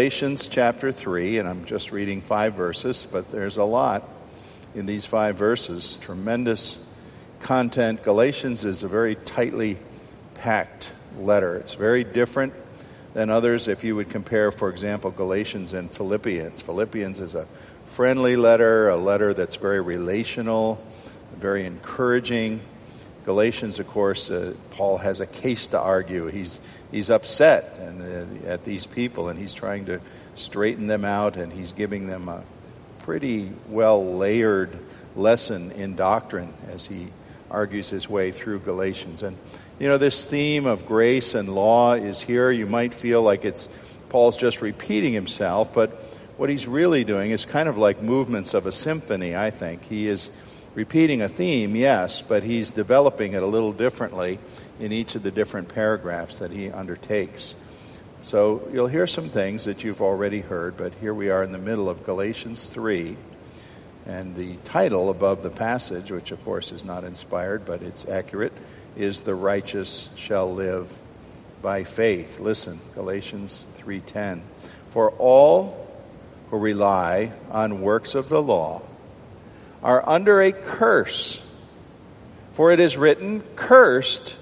Galatians chapter 3, and I'm just reading five verses, but there's a lot in these five verses. Tremendous content. Galatians is a very tightly packed letter. It's very different than others if you would compare, for example, Galatians and Philippians. Philippians is a friendly letter, a letter that's very relational, very encouraging. Galatians, of course, uh, Paul has a case to argue. He's he's upset and, uh, at these people, and he's trying to straighten them out, and he's giving them a pretty well layered lesson in doctrine as he argues his way through Galatians. And you know, this theme of grace and law is here. You might feel like it's Paul's just repeating himself, but what he's really doing is kind of like movements of a symphony, I think. He is repeating a theme, yes, but he's developing it a little differently in each of the different paragraphs that he undertakes. So you'll hear some things that you've already heard, but here we are in the middle of Galatians 3. And the title above the passage, which of course is not inspired, but it's accurate, is The Righteous Shall Live by Faith. Listen, Galatians 3:10. For all who rely on works of the law are under a curse. For it is written, Cursed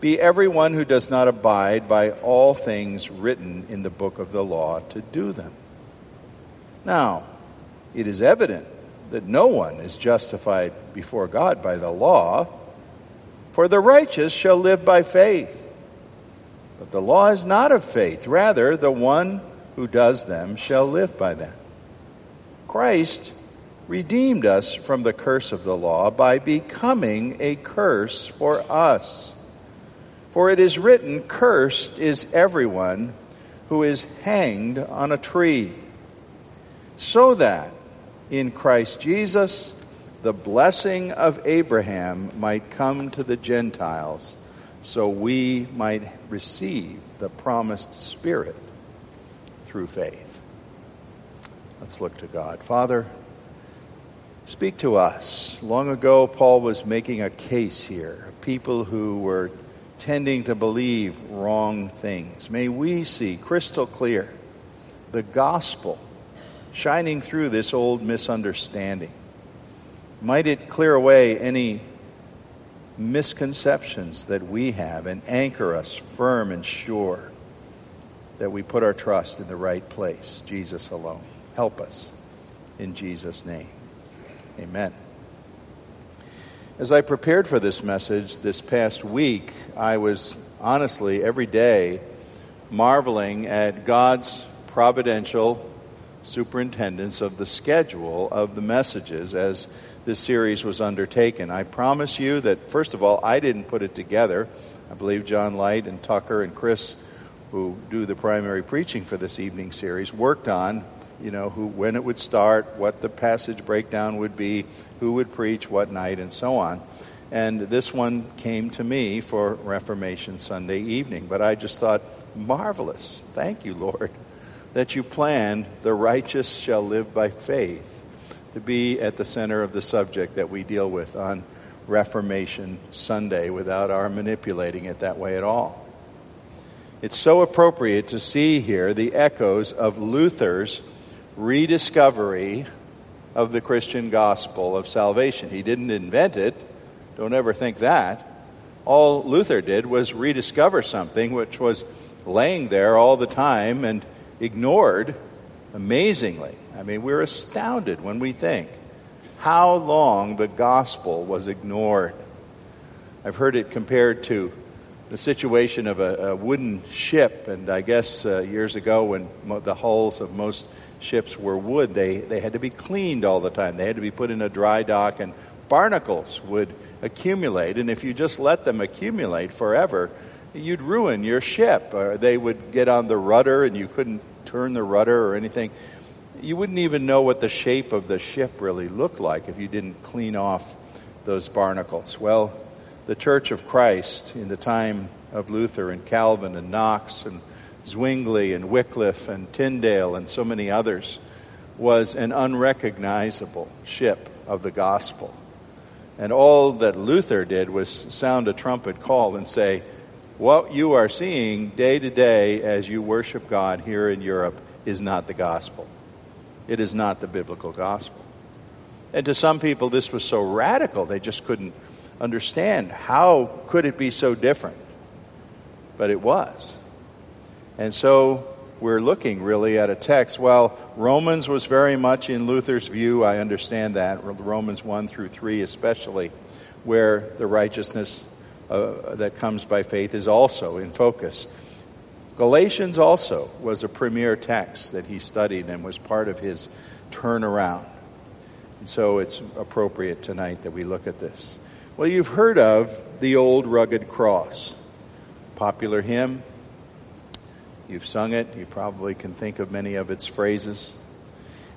be everyone who does not abide by all things written in the book of the law to do them. Now, it is evident that no one is justified before God by the law, for the righteous shall live by faith. But the law is not of faith. Rather, the one who does them shall live by them. Christ redeemed us from the curse of the law by becoming a curse for us. For it is written, Cursed is everyone who is hanged on a tree, so that in Christ Jesus the blessing of Abraham might come to the Gentiles, so we might receive the promised Spirit through faith. Let's look to God. Father, speak to us. Long ago, Paul was making a case here. of People who were tending to believe wrong things. May we see crystal clear the gospel shining through this old misunderstanding. Might it clear away any misconceptions that we have and anchor us firm and sure that we put our trust in the right place, Jesus alone. Help us in Jesus' name. Amen. As I prepared for this message this past week, I was honestly every day marveling at God's providential superintendence of the schedule of the messages as this series was undertaken. I promise you that, first of all, I didn't put it together. I believe John Light and Tucker and Chris, who do the primary preaching for this evening series, worked on you know, who, when it would start, what the passage breakdown would be, who would preach what night, and so on. And this one came to me for Reformation Sunday evening. But I just thought, marvelous. Thank you, Lord, that you planned the righteous shall live by faith to be at the center of the subject that we deal with on Reformation Sunday without our manipulating it that way at all. It's so appropriate to see here the echoes of Luther's rediscovery of the Christian gospel of salvation. He didn't invent it. Don't ever think that. All Luther did was rediscover something which was laying there all the time and ignored amazingly. I mean, we're astounded when we think how long the gospel was ignored. I've heard it compared to the situation of a, a wooden ship, and I guess uh, years ago when mo- the hulls of most ships were wood, they, they had to be cleaned all the time. They had to be put in a dry dock, and barnacles would accumulate. And if you just let them accumulate forever, you'd ruin your ship. Or they would get on the rudder, and you couldn't turn the rudder or anything. You wouldn't even know what the shape of the ship really looked like if you didn't clean off those barnacles. Well, the Church of Christ in the time of Luther and Calvin and Knox and Zwingli and Wycliffe and Tyndale and so many others was an unrecognizable ship of the gospel. And all that Luther did was sound a trumpet call and say, What you are seeing day to day as you worship God here in Europe is not the gospel. It is not the biblical gospel. And to some people, this was so radical, they just couldn't understand how could it be so different. But it was. And so we're looking really at a text. Well, Romans was very much in Luther's view. I understand that. Romans 1 through 3, especially, where the righteousness uh, that comes by faith is also in focus. Galatians also was a premier text that he studied and was part of his turnaround. And so it's appropriate tonight that we look at this. Well, you've heard of the old rugged cross. Popular hymn, You've sung it. You probably can think of many of its phrases.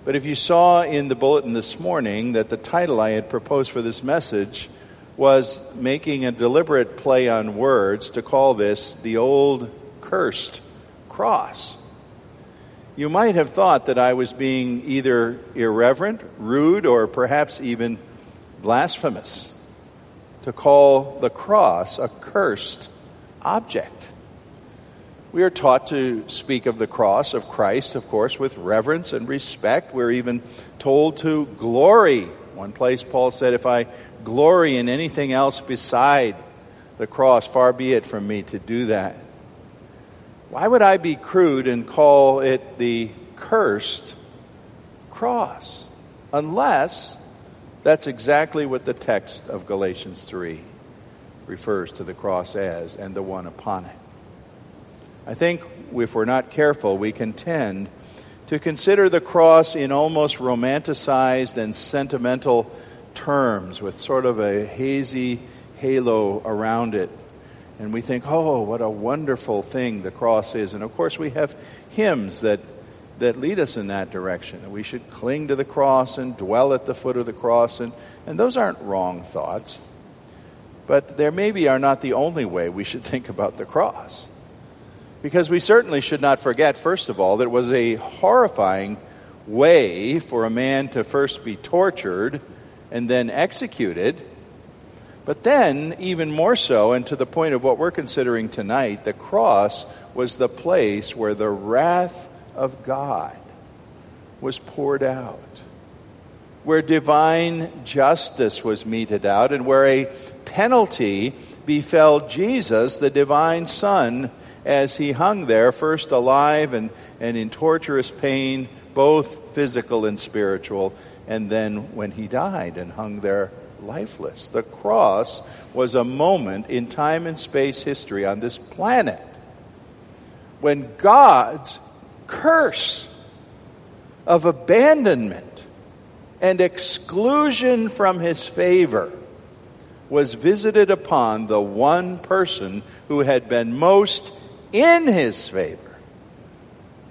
But if you saw in the bulletin this morning that the title I had proposed for this message was making a deliberate play on words to call this the old cursed cross. You might have thought that I was being either irreverent, rude, or perhaps even blasphemous to call the cross a cursed object. We are taught to speak of the cross of Christ, of course, with reverence and respect. We're even told to glory. One place Paul said, If I glory in anything else beside the cross, far be it from me to do that. Why would I be crude and call it the cursed cross? Unless that's exactly what the text of Galatians 3 refers to the cross as and the one upon it. I think if we're not careful, we can tend to consider the cross in almost romanticized and sentimental terms with sort of a hazy halo around it. And we think, oh, what a wonderful thing the cross is. And of course, we have hymns that, that lead us in that direction. We should cling to the cross and dwell at the foot of the cross. And, and those aren't wrong thoughts. But there maybe are not the only way we should think about the cross. Because we certainly should not forget, first of all, that it was a horrifying way for a man to first be tortured and then executed. But then, even more so, and to the point of what we're considering tonight, the cross was the place where the wrath of God was poured out, where divine justice was meted out, and where a penalty befell Jesus, the divine Son, as he hung there, first alive and, and in torturous pain, both physical and spiritual, and then when he died and hung there lifeless. The cross was a moment in time and space history on this planet when God's curse of abandonment and exclusion from his favor was visited upon the one person who had been most in his favor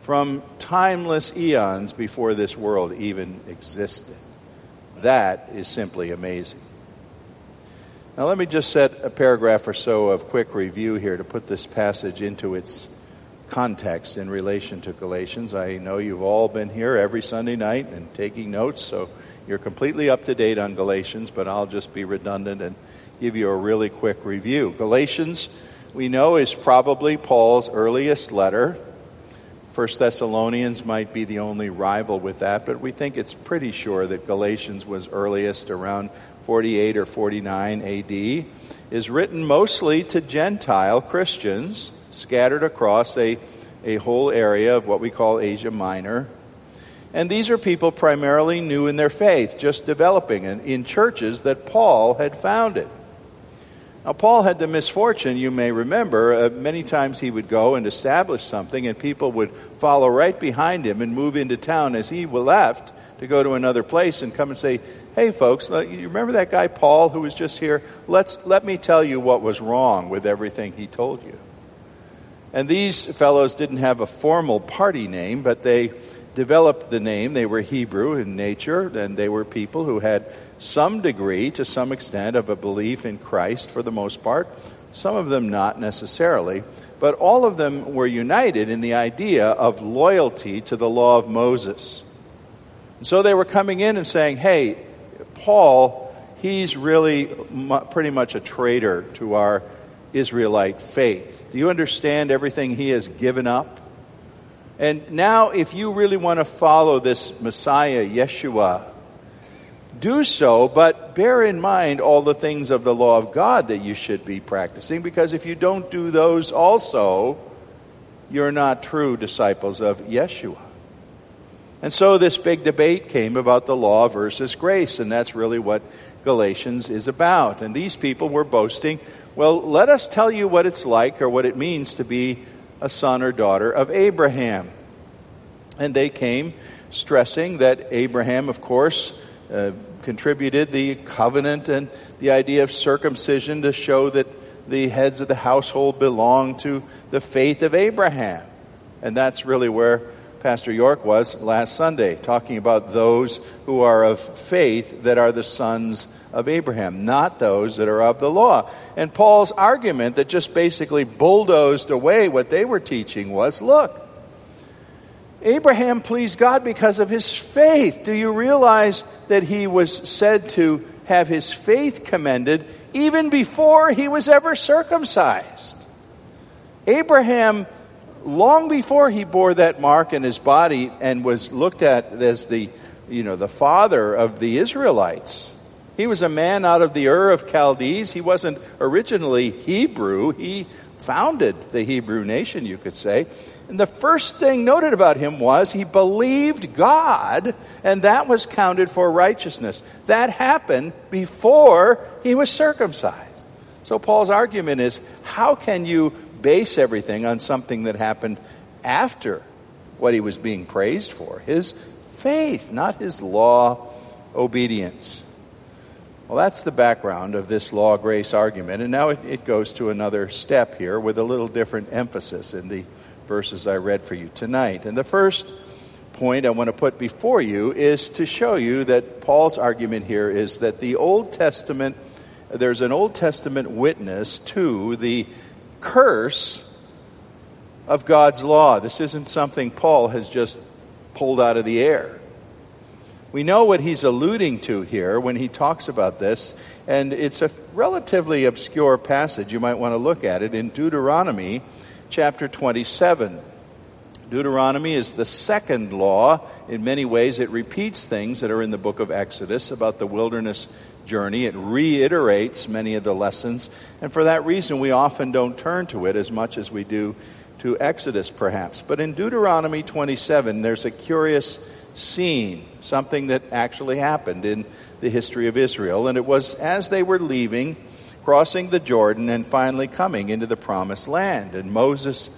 from timeless eons before this world even existed. That is simply amazing. Now, let me just set a paragraph or so of quick review here to put this passage into its context in relation to Galatians. I know you've all been here every Sunday night and taking notes, so you're completely up to date on Galatians, but I'll just be redundant and give you a really quick review. Galatians we know is probably Paul's earliest letter. First Thessalonians might be the only rival with that, but we think it's pretty sure that Galatians was earliest around 48 or 49 AD. Is written mostly to Gentile Christians scattered across a, a whole area of what we call Asia Minor. And these are people primarily new in their faith, just developing in, in churches that Paul had founded. Now, Paul had the misfortune, you may remember, uh, many times he would go and establish something, and people would follow right behind him and move into town as he left to go to another place and come and say, Hey, folks, you remember that guy Paul who was just here? Let's, let me tell you what was wrong with everything he told you. And these fellows didn't have a formal party name, but they developed the name. They were Hebrew in nature, and they were people who had some degree, to some extent, of a belief in Christ for the most part, some of them not necessarily, but all of them were united in the idea of loyalty to the law of Moses. And so they were coming in and saying, hey, Paul, he's really pretty much a traitor to our Israelite faith. Do you understand everything he has given up? And now, if you really want to follow this Messiah, Yeshua, do so, but bear in mind all the things of the law of God that you should be practicing, because if you don't do those also, you're not true disciples of Yeshua. And so this big debate came about the law versus grace, and that's really what Galatians is about. And these people were boasting, well, let us tell you what it's like or what it means to be a son or daughter of Abraham. And they came stressing that Abraham, of course, uh, contributed the covenant and the idea of circumcision to show that the heads of the household belong to the faith of Abraham. And that's really where Pastor York was last Sunday, talking about those who are of faith that are the sons of Abraham, not those that are of the law. And Paul's argument that just basically bulldozed away what they were teaching was look, Abraham pleased God because of his faith. Do you realize that he was said to have his faith commended even before he was ever circumcised? Abraham long before he bore that mark in his body and was looked at as the, you know, the father of the Israelites. He was a man out of the Ur of Chaldees. He wasn't originally Hebrew. He founded the Hebrew nation, you could say. And the first thing noted about him was he believed God, and that was counted for righteousness. That happened before he was circumcised. So Paul's argument is how can you base everything on something that happened after what he was being praised for his faith, not his law obedience. Well, that's the background of this law grace argument. And now it, it, goes to another step here with a little different emphasis in the verses I read for you tonight. And the first point I want to put before you is to show you that Paul's argument here is that the Old Testament, there's an Old Testament witness to the curse of God's law. This isn't something Paul has just pulled out of the air. We know what he's alluding to here when he talks about this, and it's a relatively obscure passage. You might want to look at it in Deuteronomy chapter 27. Deuteronomy is the second law. In many ways, it repeats things that are in the book of Exodus about the wilderness journey. It reiterates many of the lessons, and for that reason, we often don't turn to it as much as we do to Exodus, perhaps. But in Deuteronomy 27, there's a curious scene, something that actually happened in the history of Israel, and it was as they were leaving, crossing the Jordan, and finally coming into the promised land. And Moses'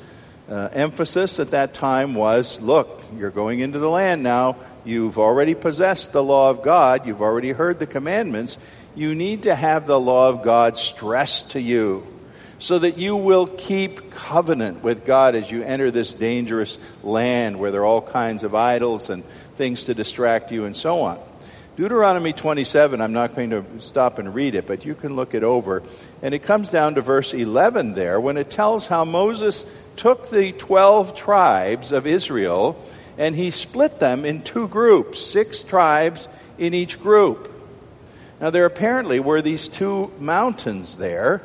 uh, emphasis at that time was look, you're going into the land now You've already possessed the law of God. You've already heard the commandments. You need to have the law of God stressed to you so that you will keep covenant with God as you enter this dangerous land where there are all kinds of idols and things to distract you and so on. Deuteronomy 27, I'm not going to stop and read it, but you can look it over. And it comes down to verse 11 there when it tells how Moses took the 12 tribes of Israel and he split them in two groups, six tribes in each group. Now, there apparently were these two mountains there.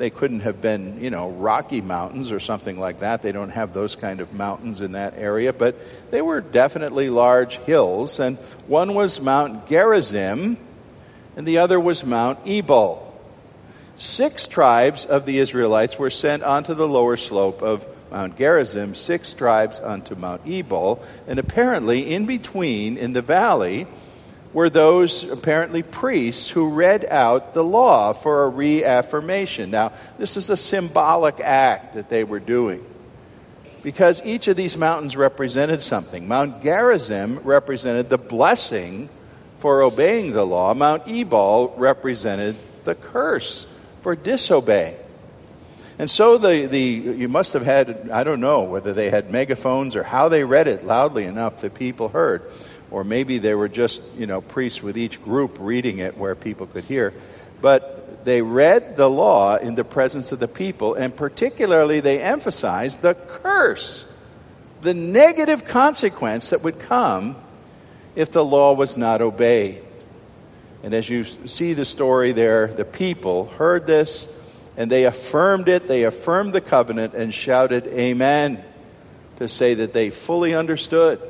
They couldn't have been, you know, Rocky Mountains or something like that. They don't have those kind of mountains in that area, but they were definitely large hills. And one was Mount Gerizim, and the other was Mount Ebal. Six tribes of the Israelites were sent onto the lower slope of Mount Gerizim, six tribes unto Mount Ebal, and apparently in between, in the valley, were those apparently priests who read out the law for a reaffirmation. Now, this is a symbolic act that they were doing because each of these mountains represented something. Mount Gerizim represented the blessing for obeying the law, Mount Ebal represented the curse for disobeying. And so the, the you must have had I don't know whether they had megaphones or how they read it loudly enough that people heard or maybe they were just, you know, priests with each group reading it where people could hear. But they read the law in the presence of the people, and particularly they emphasized the curse, the negative consequence that would come if the law was not obeyed. And as you see the story there, the people heard this and they affirmed it, they affirmed the covenant and shouted, Amen, to say that they fully understood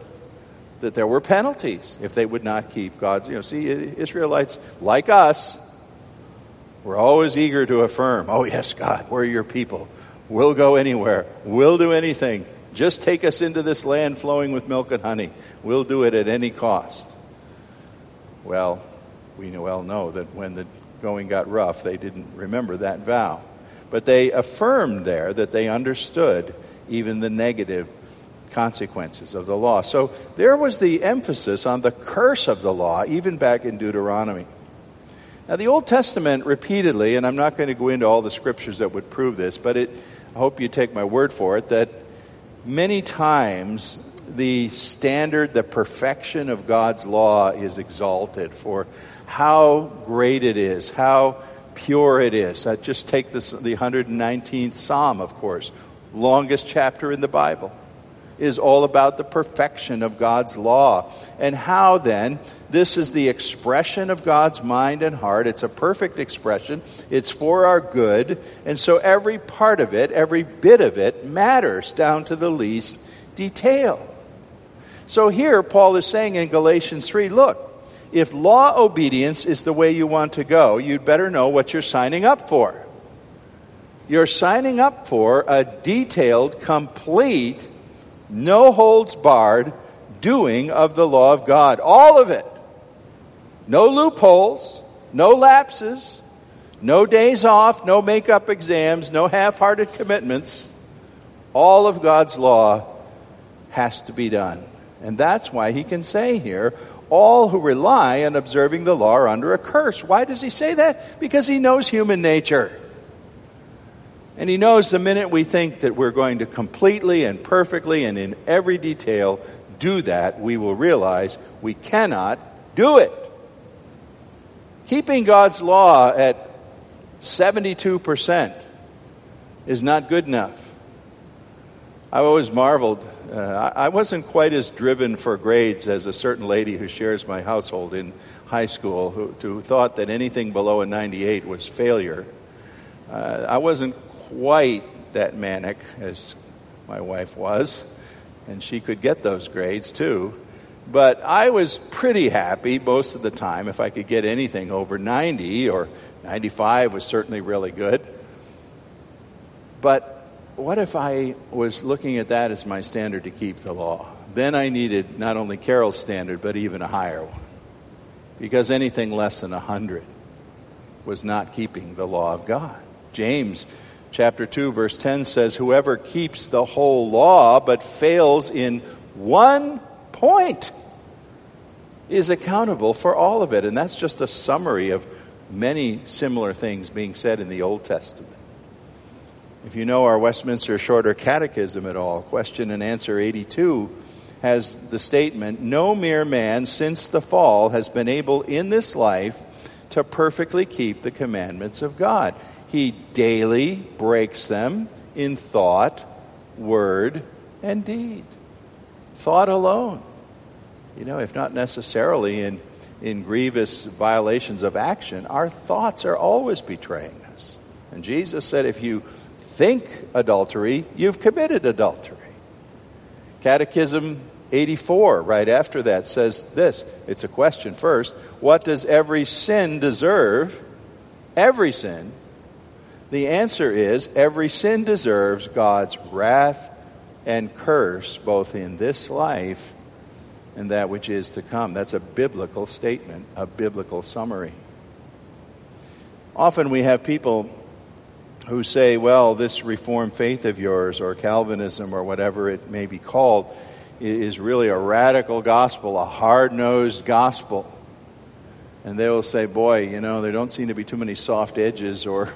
that there were penalties if they would not keep God's. You know, see, Israelites, like us, were always eager to affirm, oh, yes, God, we're your people. We'll go anywhere. We'll do anything. Just take us into this land flowing with milk and honey. We'll do it at any cost. Well, we well know that when the going got rough, they didn't remember that vow. But they affirmed there that they understood even the negative consequences of the law. So there was the emphasis on the curse of the law, even back in Deuteronomy. Now, the Old Testament repeatedly, and I'm not going to go into all the scriptures that would prove this, but it, I hope you take my word for it, that many times the standard, the perfection of God's law is exalted for how great it is, how pure it is. I just take this, the 119th Psalm, of course, longest chapter in the Bible is all about the perfection of God's law. And how then, this is the expression of God's mind and heart. It's a perfect expression, it's for our good. And so every part of it, every bit of it, matters down to the least detail. So here, Paul is saying in Galatians 3 look, if law obedience is the way you want to go, you'd better know what you're signing up for. You're signing up for a detailed, complete no holds barred doing of the law of God. All of it. No loopholes, no lapses, no days off, no make-up exams, no half hearted commitments. All of God's law has to be done. And that's why he can say here, all who rely on observing the law are under a curse. Why does he say that? Because he knows human nature. And He knows the minute we think that we're going to completely and perfectly and in every detail do that, we will realize we cannot do it. Keeping God's law at 72% is not good enough. I've always marveled. Uh, I wasn't quite as driven for grades as a certain lady who shares my household in high school who, who thought that anything below a 98 was failure. Uh, I wasn't quite that manic as my wife was, and she could get those grades too. But I was pretty happy most of the time if I could get anything over 90 or 95 was certainly really good. But what if I was looking at that as my standard to keep the law? Then I needed not only Carol's standard, but even a higher one. Because anything less than 100 was not keeping the law of God. James chapter 2 verse 10 says whoever keeps the whole law but fails in one point is accountable for all of it and that's just a summary of many similar things being said in the Old Testament. If you know our Westminster Shorter Catechism at all, question and answer 82 has the statement No mere man since the fall has been able in this life to perfectly keep the commandments of God. He daily breaks them in thought, word, and deed. Thought alone. You know, if not necessarily in, in grievous violations of action, our thoughts are always betraying us. And Jesus said, if you think adultery, you've committed adultery. Catechism 84, right after that, says this. It's a question first. What does every sin deserve? Every sin the answer is every sin deserves God's wrath and curse both in this life and that which is to come. That's a biblical statement, a biblical summary. Often we have people who say, well, this Reformed faith of yours, or Calvinism, or whatever it may be called, is really a radical gospel, a hard nosed gospel. And they will say, boy, you know, there don't seem to be too many soft edges, or,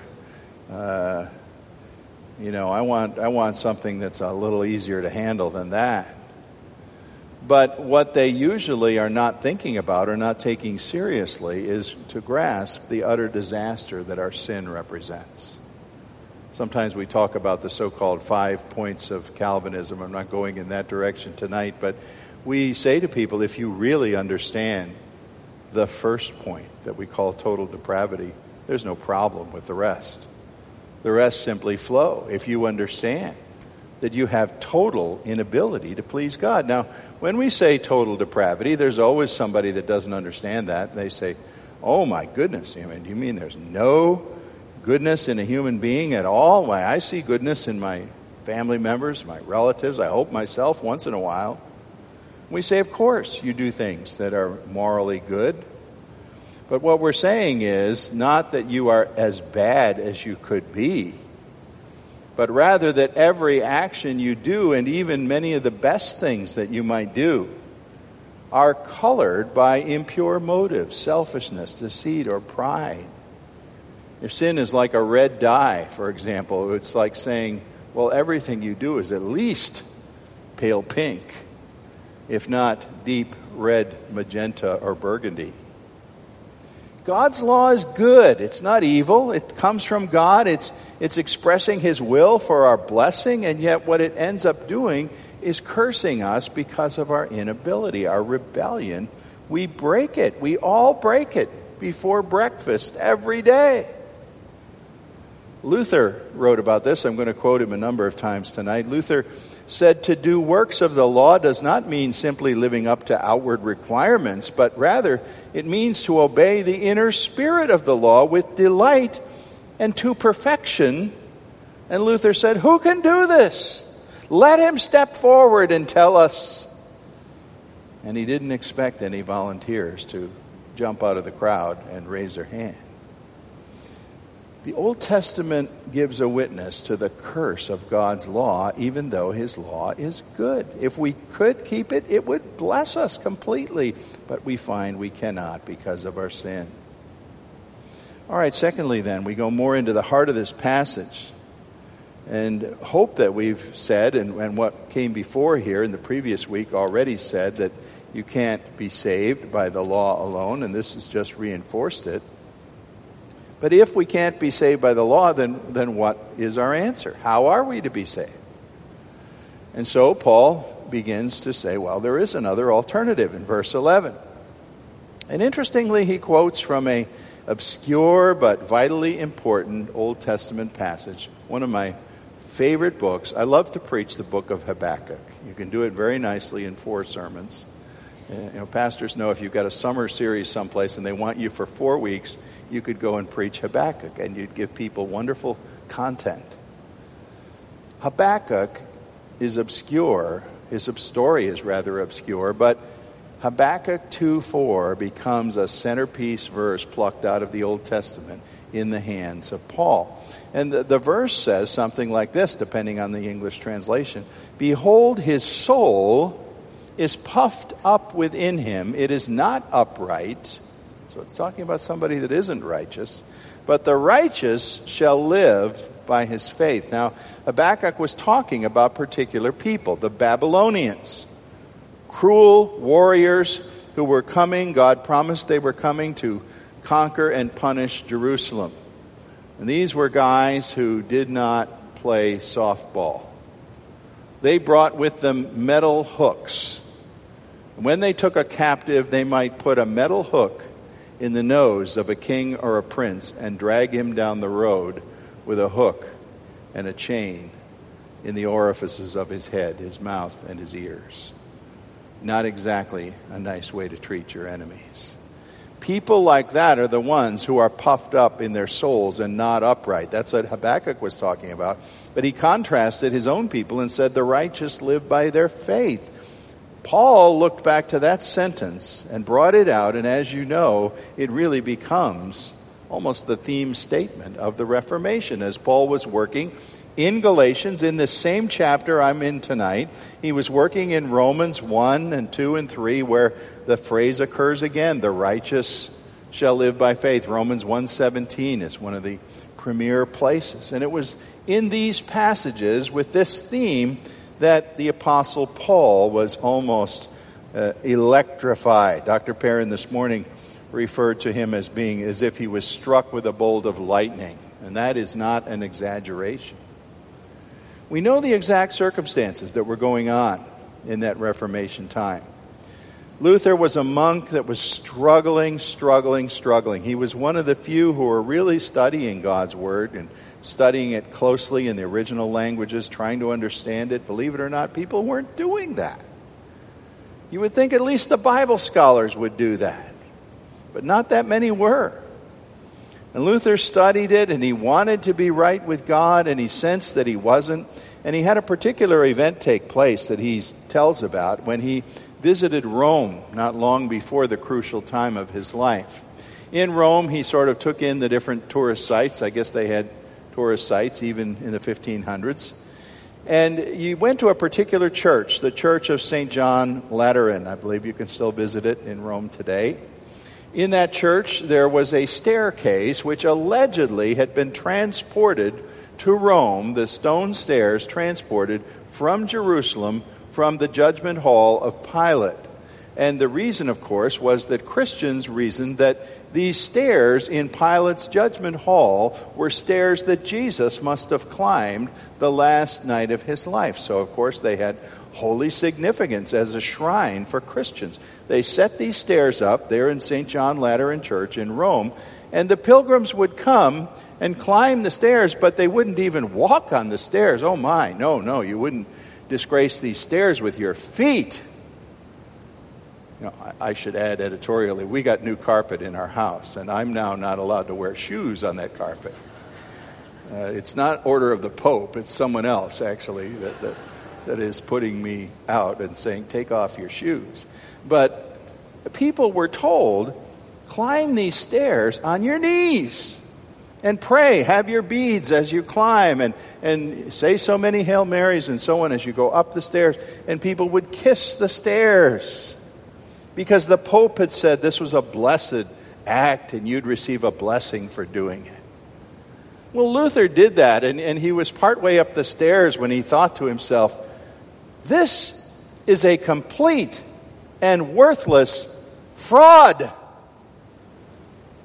uh, you know, I want, I want something that's a little easier to handle than that. But what they usually are not thinking about or not taking seriously is to grasp the utter disaster that our sin represents. Sometimes we talk about the so called five points of Calvinism. I'm not going in that direction tonight, but we say to people if you really understand the first point that we call total depravity, there's no problem with the rest. The rest simply flow if you understand that you have total inability to please God. Now, when we say total depravity, there's always somebody that doesn't understand that. They say, Oh my goodness, I mean, do you mean there's no goodness in a human being at all? Why, I see goodness in my family members, my relatives, I hope myself once in a while. We say, Of course, you do things that are morally good. But what we're saying is not that you are as bad as you could be but rather that every action you do, and even many of the best things that you might do, are colored by impure motives, selfishness, deceit, or pride. If sin is like a red dye, for example, it's like saying, well, everything you do is at least pale pink, if not deep red, magenta, or burgundy. God's law is good. It's not evil. It comes from God. It's, it's expressing His will for our blessing, and yet what it ends up doing is cursing us because of our inability, our rebellion. We break it. We all break it before breakfast every day. Luther wrote about this. I'm going to quote him a number of times tonight. Luther said to do works of the law does not mean simply living up to outward requirements, but rather it means to obey the inner spirit of the law with delight and to perfection. And Luther said, Who can do this? Let him step forward and tell us. And he didn't expect any volunteers to jump out of the crowd and raise their hand. The Old Testament gives a witness to the curse of God's law, even though his law is good. If we could keep it, it would bless us completely, but we find we cannot because of our sin. All right, secondly, then, we go more into the heart of this passage and hope that we've said, and, and what came before here in the previous week already said, that you can't be saved by the law alone, and this has just reinforced it. But if we can't be saved by the law, then, then what is our answer? How are we to be saved? And so Paul begins to say, well, there is another alternative in verse 11. And interestingly, he quotes from a obscure but vitally important Old Testament passage, one of my favorite books. I love to preach the book of Habakkuk. You can do it very nicely in four sermons. You know, pastors know if you've got a summer series someplace and they want you for four weeks, you could go and preach Habakkuk and you'd give people wonderful content. Habakkuk is obscure. His story is rather obscure, but Habakkuk 2:4 becomes a centerpiece verse plucked out of the Old Testament in the hands of Paul. And the, the verse says something like this, depending on the English translation Behold, his soul is puffed up within him, it is not upright. So it's talking about somebody that isn't righteous. But the righteous shall live by his faith. Now, Habakkuk was talking about particular people, the Babylonians, cruel warriors who were coming. God promised they were coming to conquer and punish Jerusalem. And these were guys who did not play softball. They brought with them metal hooks. When they took a captive, they might put a metal hook in the nose of a king or a prince and drag him down the road with a hook and a chain in the orifices of his head, his mouth, and his ears. Not exactly a nice way to treat your enemies. People like that are the ones who are puffed up in their souls and not upright. That's what Habakkuk was talking about. But he contrasted his own people and said, The righteous live by their faith. Paul looked back to that sentence and brought it out, and as you know, it really becomes almost the theme statement of the Reformation as Paul was working in Galatians, in this same chapter I'm in tonight. He was working in Romans 1 and 2 and 3, where the phrase occurs again the righteous shall live by faith. Romans 1:17 is one of the premier places. And it was in these passages with this theme that the Apostle Paul was almost uh, electrified. Dr. Perrin this morning referred to him as being as if he was struck with a bolt of lightning, and that is not an exaggeration. We know the exact circumstances that were going on in that Reformation time. Luther was a monk that was struggling, struggling, struggling. He was one of the few who were really studying God's Word and studying it closely in the original languages, trying to understand it. Believe it or not, people weren't doing that. You would think at least the Bible scholars would do that, but not that many were. And Luther studied it and he wanted to be right with God and he sensed that he wasn't. And he had a particular event take place that he tells about when he visited Rome not long before the crucial time of his life. In Rome, he sort of took in the different tourist sites. I guess they had tourist sites even in the 1500s. And you went to a particular church, the Church of St. John Lateran. I believe you can still visit it in Rome today. In that church, there was a staircase which allegedly had been transported to Rome, the stone stairs transported from Jerusalem from the judgment hall of Pilate. And the reason, of course, was that Christians reasoned that these stairs in Pilate's judgment hall were stairs that Jesus must have climbed the last night of his life. So, of course, they had holy significance as a shrine for Christians. They set these stairs up there in St. John Lateran Church in Rome, and the pilgrims would come and climb the stairs, but they wouldn't even walk on the stairs. Oh my, no, no, you wouldn't disgrace these stairs with your feet. You know, I, I should add editorially, we got new carpet in our house, and I'm now not allowed to wear shoes on that carpet. Uh, it's not order of the Pope, it's someone else, actually, that, that, that is putting me out and saying, take off your shoes. But people were told, climb these stairs on your knees and pray. Have your beads as you climb and, and say so many Hail Marys and so on as you go up the stairs. And people would kiss the stairs because the Pope had said this was a blessed act and you'd receive a blessing for doing it. Well, Luther did that, and, and he was partway up the stairs when he thought to himself, This is a complete and worthless fraud.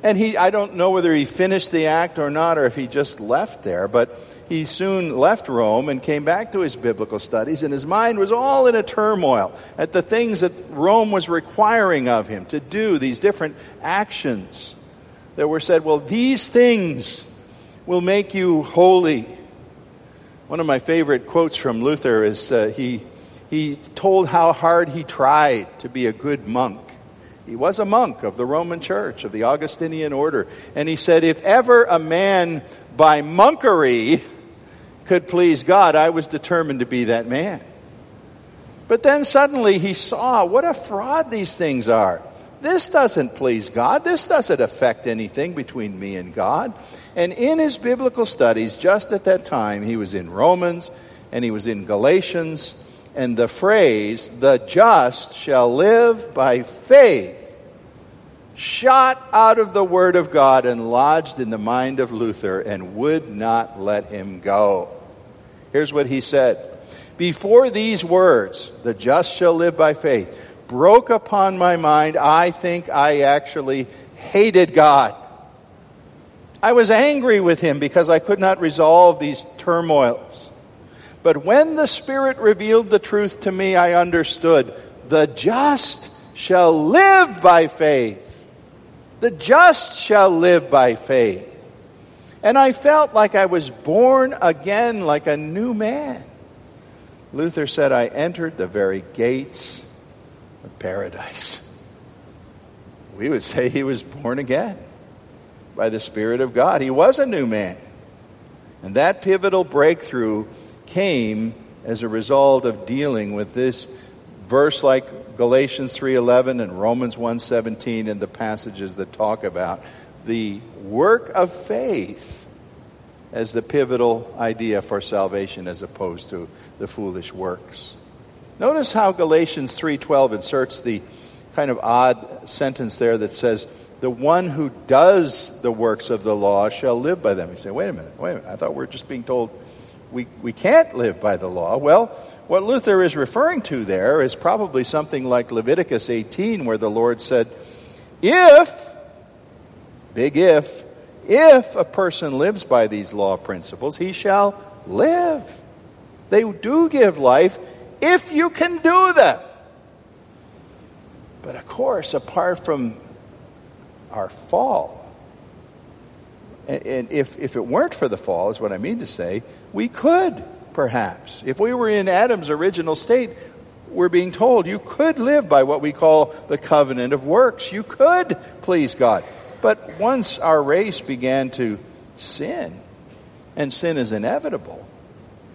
And he, I don't know whether he finished the act or not, or if he just left there, but he soon left Rome and came back to his biblical studies, and his mind was all in a turmoil at the things that Rome was requiring of him to do, these different actions that were said, well, these things will make you holy. One of my favorite quotes from Luther is uh, he, he told how hard he tried to be a good monk. He was a monk of the Roman Church, of the Augustinian order. And he said, If ever a man by monkery could please God, I was determined to be that man. But then suddenly he saw what a fraud these things are. This doesn't please God. This doesn't affect anything between me and God. And in his biblical studies, just at that time, he was in Romans and he was in Galatians, and the phrase, the just shall live by faith, shot out of the Word of God and lodged in the mind of Luther and would not let him go. Here's what he said Before these words, the just shall live by faith, broke upon my mind, I think I actually hated God. I was angry with him because I could not resolve these turmoils. But when the Spirit revealed the truth to me, I understood the just shall live by faith. The just shall live by faith. And I felt like I was born again, like a new man. Luther said, I entered the very gates of paradise. We would say he was born again by the Spirit of God. He was a new man. And that pivotal breakthrough came as a result of dealing with this verse like Galatians 3:11 and Romans 1:17 and the passages that talk about the work of faith as the pivotal idea for salvation as opposed to the foolish works. Notice how Galatians 3:12 inserts the kind of odd sentence there that says the one who does the works of the law shall live by them. You say, wait a minute, wait a minute. I thought we are just being told we, we can't live by the law. Well, what Luther is referring to there is probably something like Leviticus 18, where the Lord said, If, big if, if a person lives by these law principles, he shall live. They do give life if you can do them. But of course, apart from our fall, and, if, if it weren't for the fall, is what I mean to say, we could perhaps. If we were in Adam's original state, we're being told you could live by what we call the covenant of works. You could please God. But once our race began to sin, and sin is inevitable,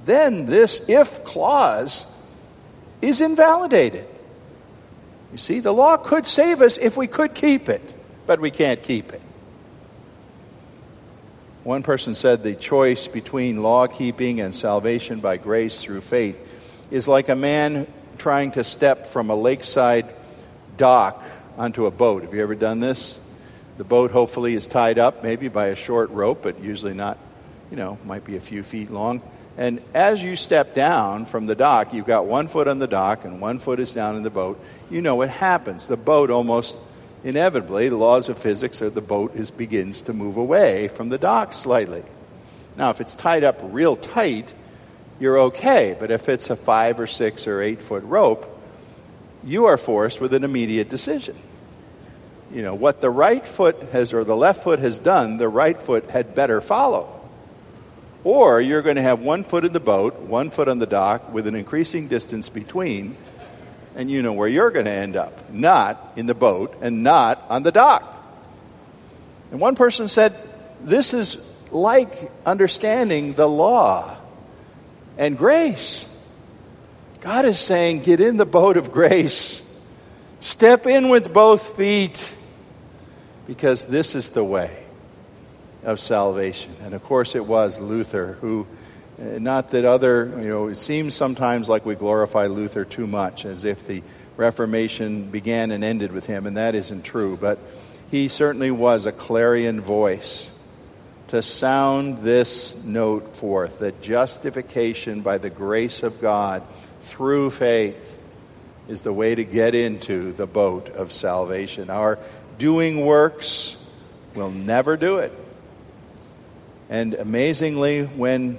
then this if clause is invalidated. You see, the law could save us if we could keep it, but we can't keep it. One person said the choice between law keeping and salvation by grace through faith is like a man trying to step from a lakeside dock onto a boat. Have you ever done this? The boat hopefully is tied up, maybe by a short rope, but usually not, you know, might be a few feet long. And as you step down from the dock, you've got one foot on the dock and one foot is down in the boat. You know what happens. The boat almost inevitably, the laws of physics are the boat is, begins to move away from the dock slightly. Now, if it's tied up real tight, you're okay. But if it's a five or six or eight foot rope, you are forced with an immediate decision. You know, what the right foot has or the left foot has done, the right foot had better follow. Or you're going to have one foot in the boat, one foot on the dock, with an increasing distance between, and you know where you're going to end up. Not in the boat and not on the dock. And one person said, This is like understanding the law and grace. God is saying, Get in the boat of grace, step in with both feet, because this is the way of salvation. And of course, it was Luther who, uh, not that other, you know, it seems sometimes like we glorify Luther too much, as if the Reformation began and ended with him, and that isn't true. But he certainly was a clarion voice to sound this note forth that justification by the grace of God through faith is the way to get into the boat of salvation. Our doing works will never do it. And amazingly, when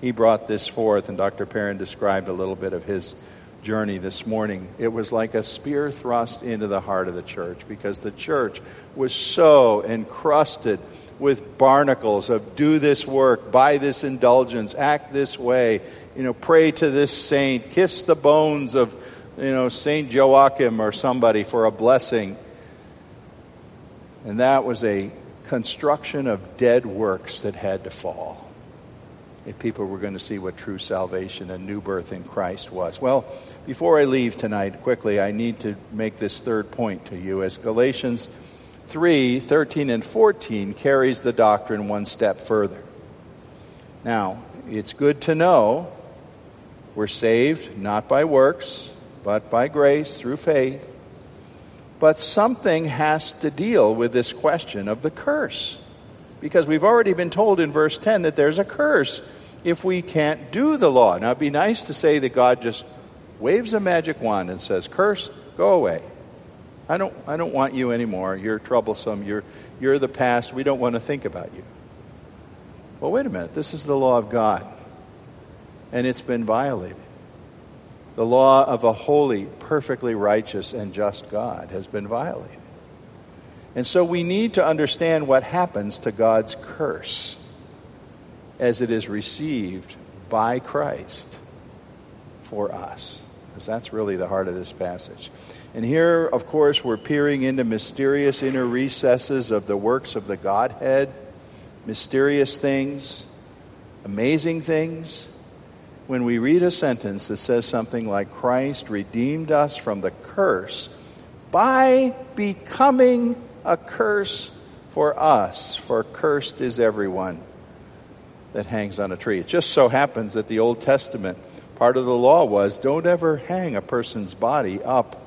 he brought this forth, and Dr. Perrin described a little bit of his journey this morning, it was like a spear thrust into the heart of the church because the church was so encrusted with barnacles of do this work, buy this indulgence, act this way, you know, pray to this saint, kiss the bones of, you know, Saint Joachim or somebody for a blessing. And that was a construction of dead works that had to fall if people were going to see what true salvation and new birth in Christ was. Well, before I leave tonight, quickly, I need to make this third point to you as Galatians 3 13 and 14 carries the doctrine one step further. Now, it's good to know we're saved not by works, but by grace through faith. But something has to deal with this question of the curse. Because we've already been told in verse 10 that there's a curse if we can't do the law. Now, it'd be nice to say that God just waves a magic wand and says, Curse, go away. I don't, I don't want you anymore. You're troublesome. You're, you're the past. We don't want to think about you. Well, wait a minute. This is the law of God, and it's been violated. The law of a holy, perfectly righteous, and just God has been violated. And so we need to understand what happens to God's curse as it is received by Christ for us. Because that's really the heart of this passage. And here, of course, we're peering into mysterious inner recesses of the works of the Godhead, mysterious things, amazing things when we read a sentence that says something like, Christ redeemed us from the curse by becoming a curse for us, for cursed is everyone that hangs on a tree. It just so happens that the Old Testament part of the law was don't ever hang a person's body up,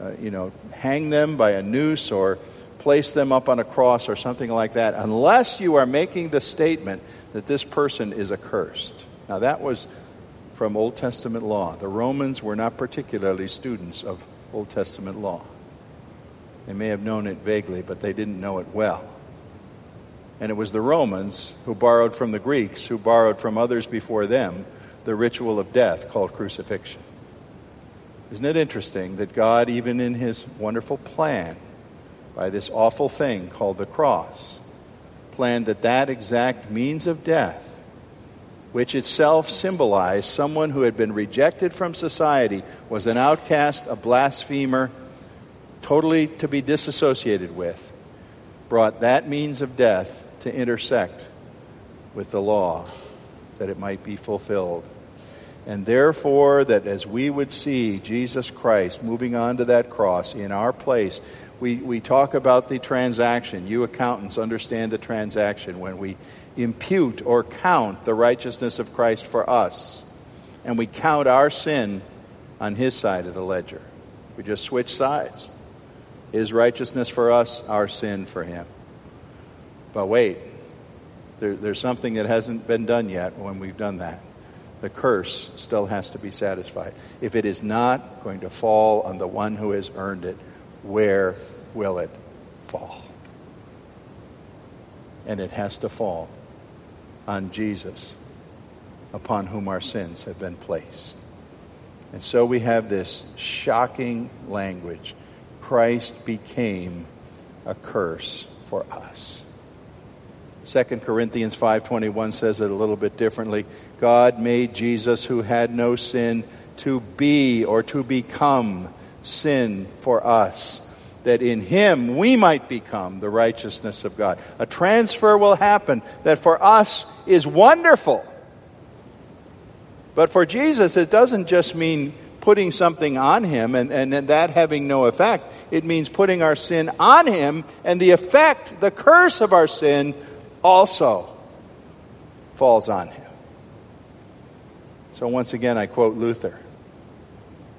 uh, you know, hang them by a noose or place them up on a cross or something like that, unless you are making the statement that this person is accursed. Now, that was from Old Testament law. The Romans were not particularly students of Old Testament law. They may have known it vaguely, but they didn't know it well. And it was the Romans who borrowed from the Greeks, who borrowed from others before them, the ritual of death called crucifixion. Isn't it interesting that God, even in his wonderful plan, by this awful thing called the cross, planned that that exact means of death, which itself symbolized someone who had been rejected from society, was an outcast, a blasphemer, totally to be disassociated with, brought that means of death to intersect with the law that it might be fulfilled. And therefore, that as we would see Jesus Christ moving on to that cross in our place, we, we talk about the transaction. You accountants understand the transaction when we impute or count the righteousness of Christ for us, and we count our sin on his side of the ledger. We just switch sides. His righteousness for us, our sin for him. But wait, there, there's something that hasn't been done yet when we've done that. The curse still has to be satisfied. If it is not going to fall on the one who has earned it, where will it fall? And it has to fall on Jesus, upon whom our sins have been placed. And so we have this shocking language Christ became a curse for us. 2 Corinthians 5:21 says it a little bit differently. God made Jesus who had no sin to be or to become sin for us that in him we might become the righteousness of God. A transfer will happen that for us is wonderful. But for Jesus, it doesn't just mean putting something on him and, and, and, that having no effect. It means putting our sin on him and the effect, the curse of our sin, also falls on him. So once again, I quote Luther.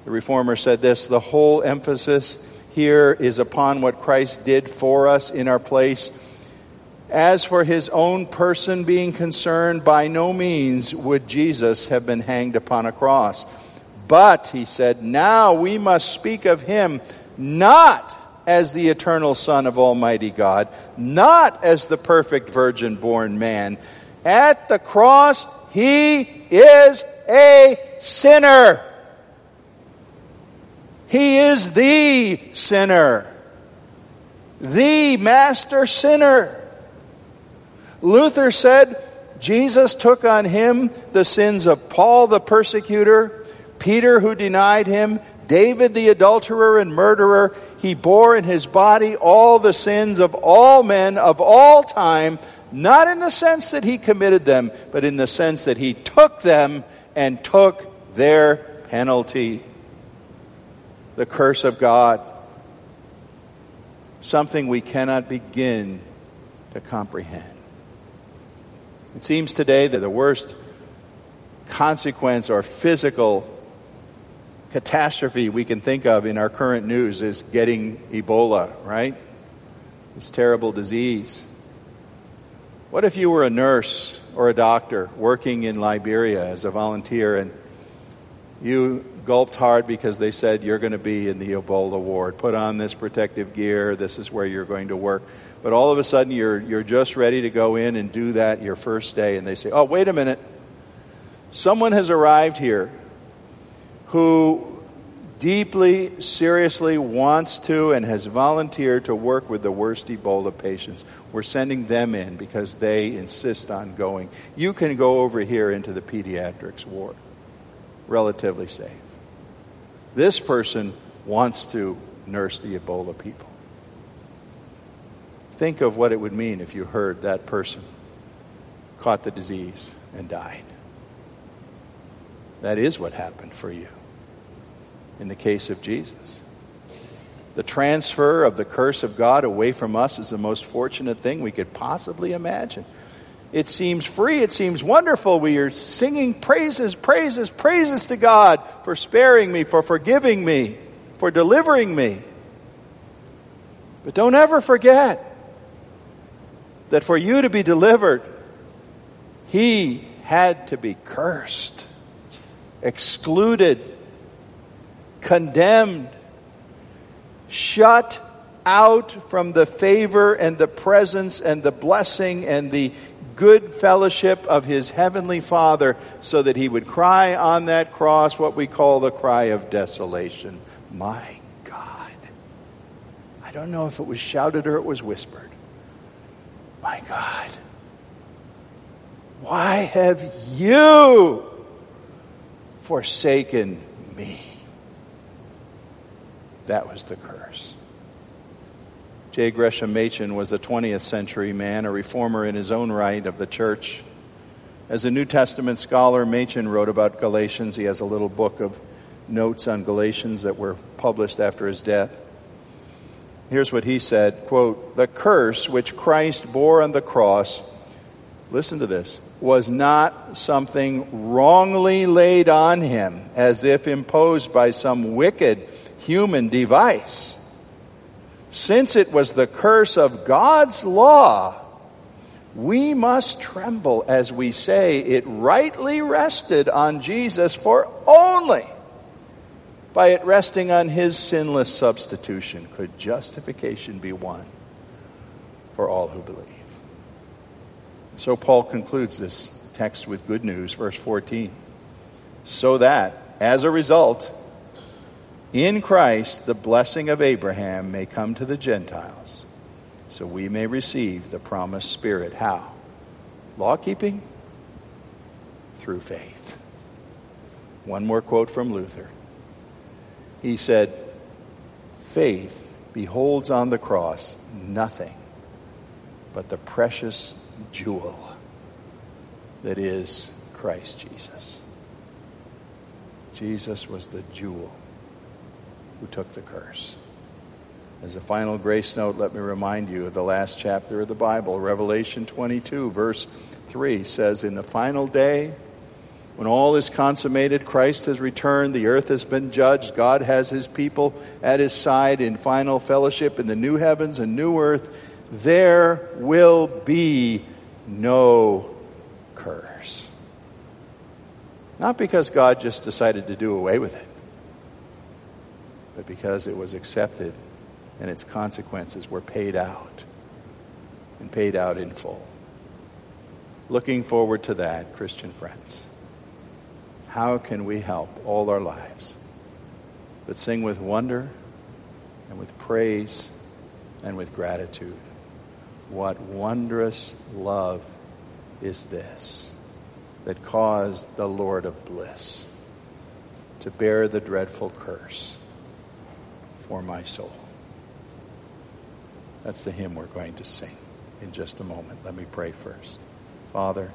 The reformer said this the whole emphasis here is upon what Christ did for us in our place. As for his own person being concerned, by no means would Jesus have been hanged upon a cross. But, he said, now we must speak of him not as the eternal Son of Almighty God, not as the perfect virgin born man. At the cross, he is a sinner. He is the sinner, the master sinner. Luther said Jesus took on him the sins of Paul the persecutor, Peter who denied him, David the adulterer and murderer, he bore in his body all the sins of all men of all time, not in the sense that he committed them, but in the sense that he took them and took their penalty. The curse of God. Something we cannot begin to comprehend. It seems today that the worst consequence or physical catastrophe we can think of in our current news is getting Ebola, right? This terrible disease. What if you were a nurse or a doctor working in Liberia as a volunteer and you gulped hard because they said you're going to be in the Ebola ward. Put on this protective gear. This is where you're going to work. But all of a sudden, you're, you're just ready to go in and do that your first day. And they say, oh, wait a minute. Someone has arrived here who deeply, seriously wants to and has volunteered to work with the worst Ebola patients. We're sending them in because they insist on going. You can go over here into the pediatrics ward, relatively safe. This person wants to nurse the Ebola people. Think of what it would mean if you heard that person caught the disease and died. That is what happened for you in the case of Jesus. The transfer of the curse of God away from us is the most fortunate thing we could possibly imagine. It seems free, it seems wonderful. We are singing praises, praises, praises to God for sparing me, for forgiving me, for delivering me. But don't ever forget that for you to be delivered, He had to be cursed, excluded, condemned, shut out from the favor and the presence and the blessing and the good fellowship of his heavenly Father so that he would cry on that cross what we call the cry of desolation. My God. I don't know if it was shouted or it was whispered. My God. Why have you forsaken me? That was the curse. J. Gresham Machen was a 20th century man, a reformer in his own right of the church. As a New Testament scholar, Machen wrote about Galatians. He has a little book of notes on Galatians that were published after his death. Here's what he said quote, The curse which Christ bore on the cross, listen to this, was not something wrongly laid on him as if imposed by some wicked human device. Since it was the curse of God's law, we must tremble as we say it rightly rested on Jesus, for only by it resting on his sinless substitution could justification be won for all who believe. So Paul concludes this text with good news, verse 14. So that, as a result, in Christ the blessing of Abraham may come to the Gentiles, so we may receive the promised Spirit. How? Law keeping? Through faith. One more quote from Luther. He said, Faith beholds on the cross nothing but the precious jewel that is Christ Jesus. Jesus was the jewel who took the curse. As a final grace note, let me remind you of the last chapter of the Bible. Revelation 22, verse 3 says, In the final day, when all is consummated, Christ has returned, the earth has been judged, God has his people at his side in final fellowship in the new heavens and new earth, there will be no curse. Not because God just decided to do away with it, but because it was accepted and its consequences were paid out and paid out in full. Looking forward to that, Christian friends. How can we help all our lives but sing with wonder and with praise and with gratitude? What wondrous love is this that caused the Lord of bliss to bear the dreadful curse for my soul? That's the hymn we're going to sing in just a moment. Let me pray first. Father,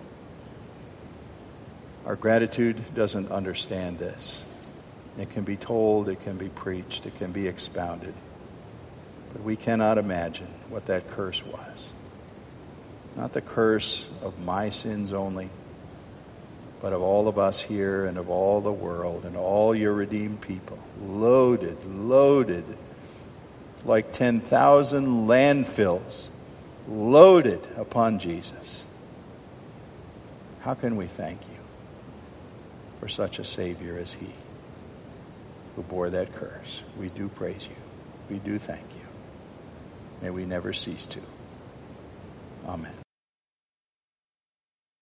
our gratitude doesn't understand this. It can be told, it can be preached, it can be expounded. But we cannot imagine what that curse was. Not the curse of my sins only, but of all of us here and of all the world and all your redeemed people. Loaded, loaded, like 10,000 landfills loaded upon Jesus. How can we thank you for such a Savior as He who bore that curse? We do praise you. We do thank you. May we never cease to. Amen.